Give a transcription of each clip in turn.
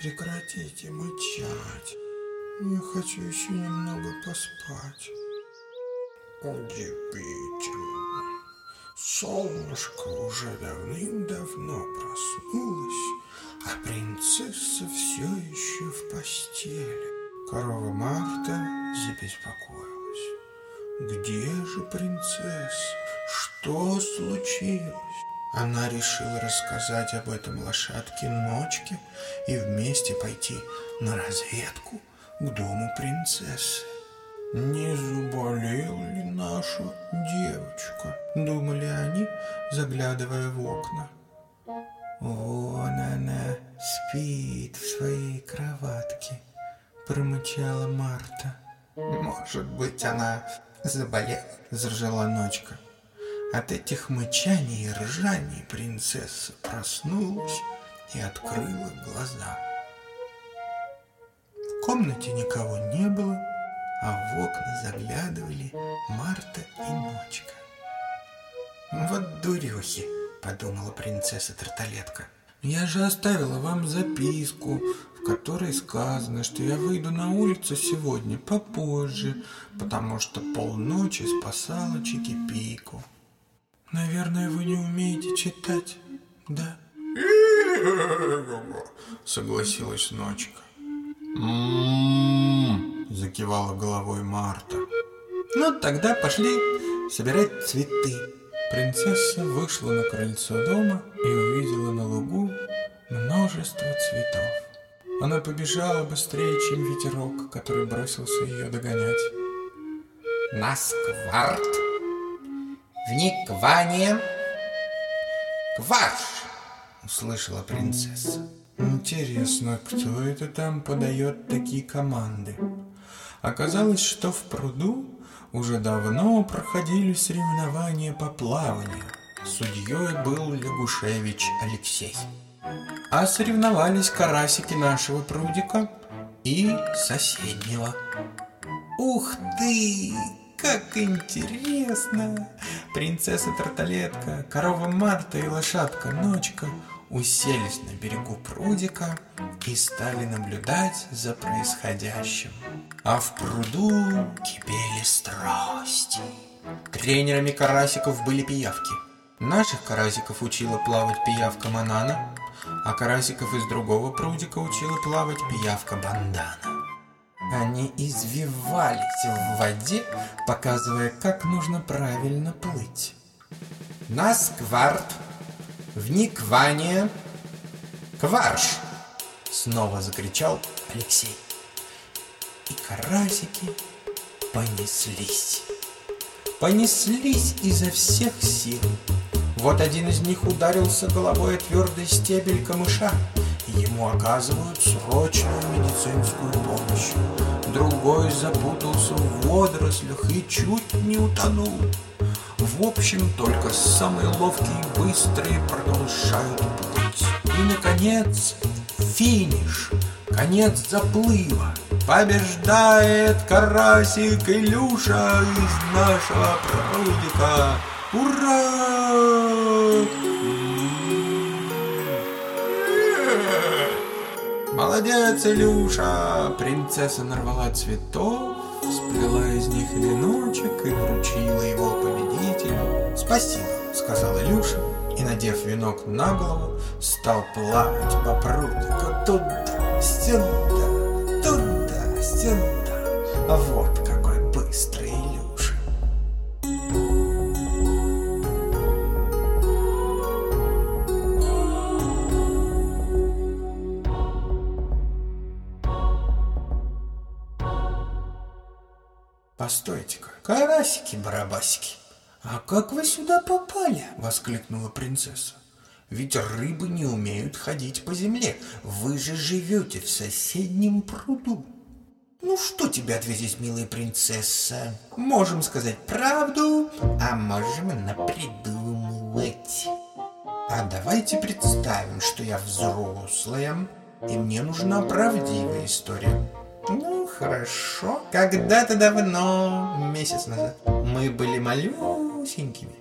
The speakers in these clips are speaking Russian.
Прекратите мычать. Я хочу еще немного поспать. Удивительно. Солнышко уже давным-давно проснулось, а принцесса все еще в постели. Корова Марта забеспокоилась. Где же принцесса? Что случилось? Она решила рассказать об этом лошадке Ночке и вместе пойти на разведку к дому принцессы. «Не заболела ли наша девочка?» — думали они, заглядывая в окна. «Вон она спит в своей кроватке», — промычала Марта. «Может быть, она заболела?» — заржала Ночка. От этих мычаний и ржаний принцесса проснулась и открыла глаза. В комнате никого не было, а в окна заглядывали Марта и Ночка. «Вот дурехи!» — подумала принцесса Тарталетка. «Я же оставила вам записку, в которой сказано, что я выйду на улицу сегодня попозже, потому что полночи спасала Чики-Пику. Наверное, вы не умеете читать, да?» согласилась Ночка. «М-м-м», закивала головой Марта. «Ну, тогда пошли собирать цветы». Принцесса вышла на крыльцо дома и увидела на лугу множество цветов. Она побежала быстрее, чем ветерок, который бросился ее догонять. Наскварт, вниквание, кваш, услышала принцесса. Интересно, кто это там подает такие команды? Оказалось, что в пруду уже давно проходили соревнования по плаванию. Судьей был Лягушевич Алексей. А соревновались карасики нашего прудика и соседнего. Ух ты! Как интересно! Принцесса Тарталетка, корова Марта и лошадка Ночка уселись на берегу прудика и стали наблюдать за происходящим. А в пруду кипели страсти. Тренерами карасиков были пиявки. Наших карасиков учила плавать пиявка Манана, а карасиков из другого прудика учила плавать пиявка Бандана. Они извивались в воде, показывая, как нужно правильно плыть. Наскварт, вниквание, кварш, снова закричал Алексей. И карасики понеслись. Понеслись изо всех сил. Вот один из них ударился головой о твердый стебель камыша, ему оказывают срочную медицинскую помощь. Другой запутался в водорослях и чуть не утонул. В общем, только самые ловкие и быстрые продолжают плыть. И, наконец, финиш, конец заплыва. Побеждает карасик Илюша из нашего прудика. Ура! Молодец, Илюша! Принцесса нарвала цветов, сплела из них веночек и вручила его победителю. «Спасибо», — сказал Илюша, и, надев венок на голову, стал плавать по прудику туда-сюда, туда-сюда. А вот Постойте-ка, карасики-барабасики, а как вы сюда попали? Воскликнула принцесса. Ведь рыбы не умеют ходить по земле. Вы же живете в соседнем пруду. Ну что тебе ответить, милая принцесса? Можем сказать правду, а можем напридумывать. А давайте представим, что я взрослая, и мне нужна правдивая история. Ну, хорошо. Когда-то давно, месяц назад, мы были малюсенькими,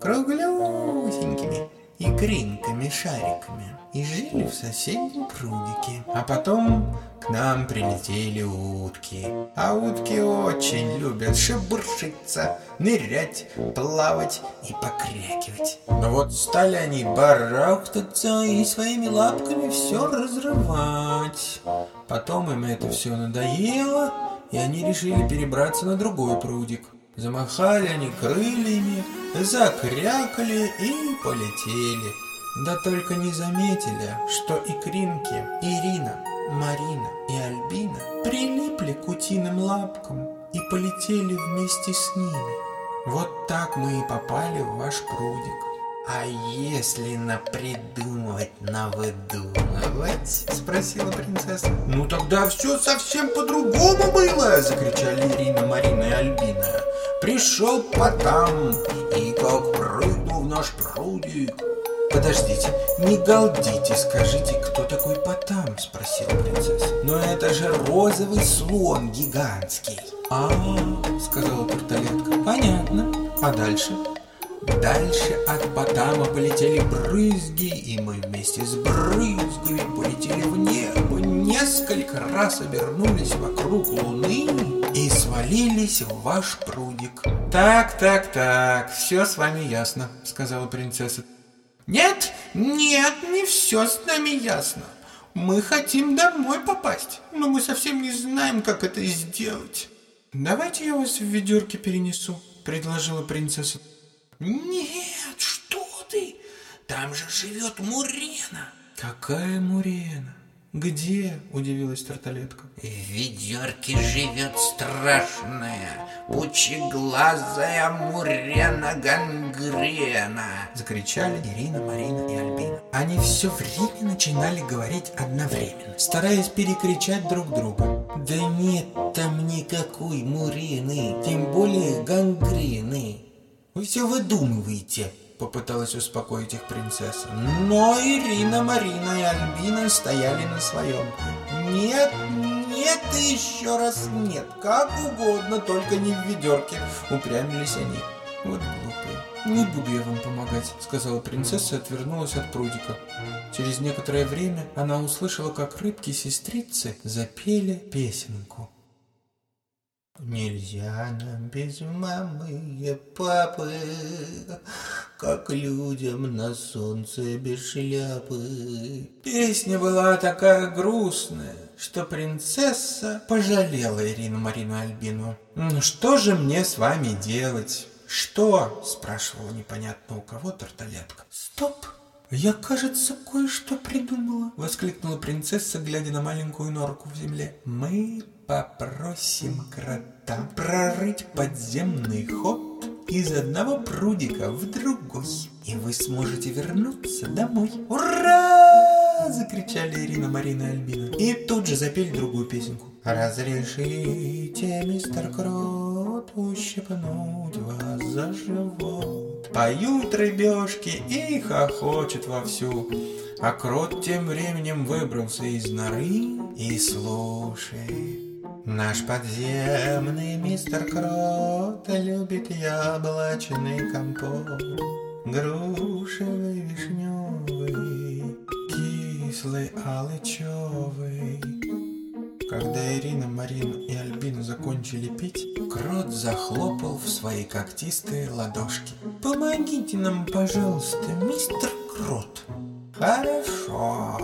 круглюсенькими и икринками-шариками и жили в соседнем прудике. А потом к нам прилетели утки. А утки очень любят шебуршиться, нырять, плавать и покрякивать. Но вот стали они барахтаться и своими лапками все разрывать. Потом им это все надоело, и они решили перебраться на другой прудик. Замахали они крыльями, закрякали и полетели. Да только не заметили, что икринки Ирина, Марина и Альбина прилипли к утиным лапкам и полетели вместе с ними. Вот так мы и попали в ваш прудик. «А если напридумывать, навыдумывать?» — спросила принцесса. «Ну тогда все совсем по-другому было!» — закричали Ирина, Марина и Альбина. «Пришел Потам, и как прыгнул в наш прудик!» «Подождите, не галдите, скажите, кто такой Потам?» — спросила принцесса. «Но это же розовый слон гигантский!» «А, сказала тарталетка, — понятно. А дальше?» Дальше от Потама полетели брызги, и мы вместе с брызгами полетели в небо, несколько раз обернулись вокруг Луны и свалились в ваш прудик. «Так, так, так, все с вами ясно», — сказала принцесса. «Нет, нет, не все с нами ясно. Мы хотим домой попасть, но мы совсем не знаем, как это сделать». «Давайте я вас в ведерке перенесу», — предложила принцесса. «Нет, что ты? Там же живет Мурена!» «Какая Мурена? Где?» – удивилась Тарталетка. «В ведерке живет страшная, пучеглазая Мурена Гангрена!» – закричали Ирина, Марина и Альбина. Они все время начинали говорить одновременно, стараясь перекричать друг друга. «Да нет там никакой Мурены, тем более гангрены!» Вы все выдумываете, попыталась успокоить их принцесса. Но Ирина, Марина и Альбина стояли на своем. Нет, нет и еще раз нет. Как угодно, только не в ведерке. Упрямились они. Вот глупые. «Не буду я вам помогать», — сказала принцесса и отвернулась от прудика. Через некоторое время она услышала, как рыбки-сестрицы запели песенку. Нельзя нам без мамы и папы, Как людям на солнце без шляпы. Песня была такая грустная, что принцесса пожалела Ирину Марину Альбину. «Ну что же мне с вами делать?» «Что?» – спрашивала непонятно у кого тарталетка. «Стоп! Я, кажется, кое-что придумала!» – воскликнула принцесса, глядя на маленькую норку в земле. «Мы попросим крота прорыть подземный ход из одного прудика в другой, и вы сможете вернуться домой. Ура! Закричали Ирина, Марина и Альбина. И тут же запели другую песенку. Разрешите, мистер Крот, ущипнуть вас за живот. Поют рыбешки и хохочут вовсю. А крот тем временем выбрался из норы и слушает. Наш подземный мистер Крот любит яблочный компот, грушевый, вишневый, кислый, алычевый. Когда Ирина, Марина и Альбина закончили пить, Крот захлопал в свои когтистые ладошки. «Помогите нам, пожалуйста, мистер Крот!» «Хорошо,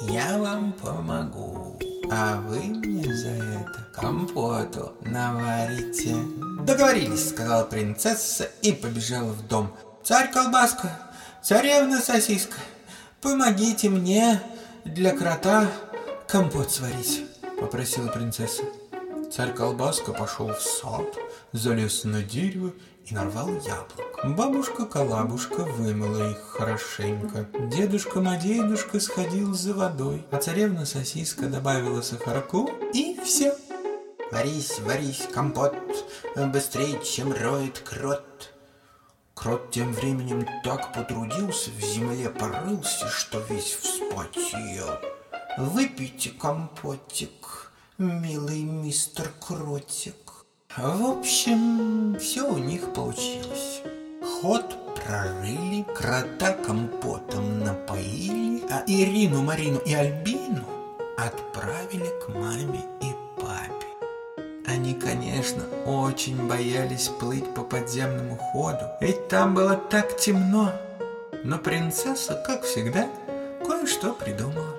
я вам помогу!» А вы мне за это компоту наварите. Договорились, сказала принцесса и побежала в дом. Царь колбаска, царевна сосиска, помогите мне для крота компот сварить, попросила принцесса. Царь колбаска пошел в сад, залез на дерево и нарвал яблок. Бабушка-колабушка вымыла их хорошенько. Дедушка-мадедушка сходил за водой, а царевна-сосиска добавила сахарку, и все. «Варись, варись, компот, быстрее, чем роет крот!» Крот тем временем так потрудился, в земле порылся, что весь вспотел. «Выпейте компотик, милый мистер Кротик!» В общем, все у них получилось. Ход прорыли, крота компотом напоили, а Ирину, Марину и Альбину отправили к маме и папе. Они, конечно, очень боялись плыть по подземному ходу, ведь там было так темно. Но принцесса, как всегда, кое-что придумала.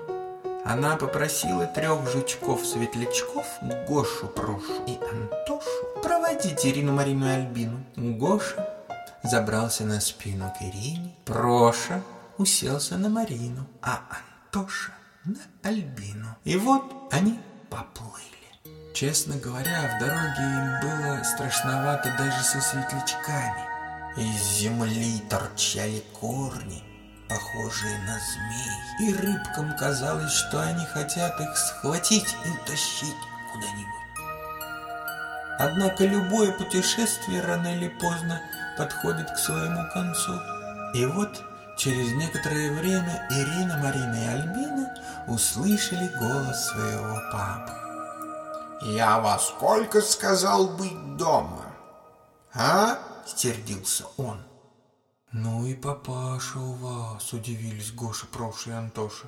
Она попросила трех жучков-светлячков, Гошу, Прошу и Антошу, проводить Ирину, Марину и Альбину. Гоша забрался на спину к Ирине, Проша уселся на Марину, а Антоша на Альбину. И вот они поплыли. Честно говоря, в дороге им было страшновато даже со светлячками. Из земли торчали корни, похожие на змей, и рыбкам казалось, что они хотят их схватить и утащить куда-нибудь. Однако любое путешествие рано или поздно подходит к своему концу. И вот через некоторое время Ирина, Марина и Альбина услышали голос своего папы. «Я во сколько сказал быть дома? А?» — стердился он. «Ну и папаша у вас!» — удивились Гоша, Проша и Антоша.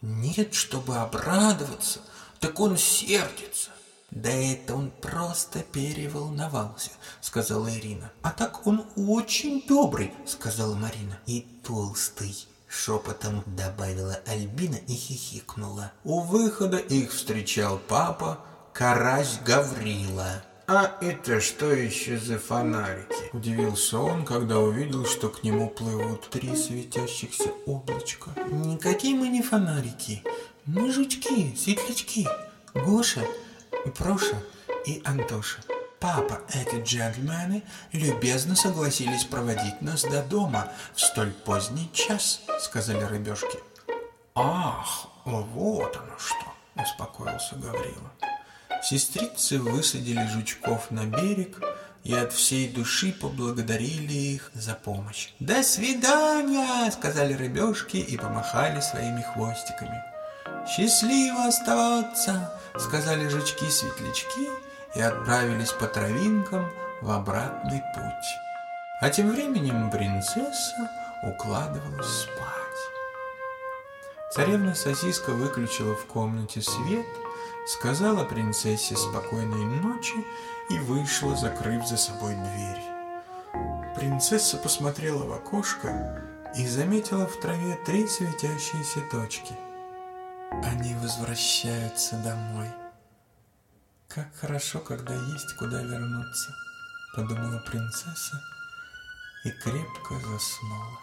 «Нет, чтобы обрадоваться, так он сердится!» «Да это он просто переволновался», — сказала Ирина. «А так он очень добрый», — сказала Марина. «И толстый», — шепотом добавила Альбина и хихикнула. У выхода их встречал папа, карась Гаврила. «А это что еще за фонарики?» Удивился он, когда увидел, что к нему плывут три светящихся облачка. «Никакие мы не фонарики. Мы жучки, светлячки. Гоша, Проша и Антоша. Папа, эти джентльмены любезно согласились проводить нас до дома в столь поздний час», — сказали рыбешки. «Ах, вот оно что!» — успокоился Гаврила. Сестрицы высадили жучков на берег и от всей души поблагодарили их за помощь. «До свидания!» — сказали рыбешки и помахали своими хвостиками. «Счастливо оставаться!» — сказали жучки-светлячки и отправились по травинкам в обратный путь. А тем временем принцесса укладывалась спать. Царевна Сосиска выключила в комнате свет — сказала принцессе спокойной ночи и вышла, закрыв за собой дверь. Принцесса посмотрела в окошко и заметила в траве три светящиеся точки. Они возвращаются домой. Как хорошо, когда есть куда вернуться, подумала принцесса и крепко заснула.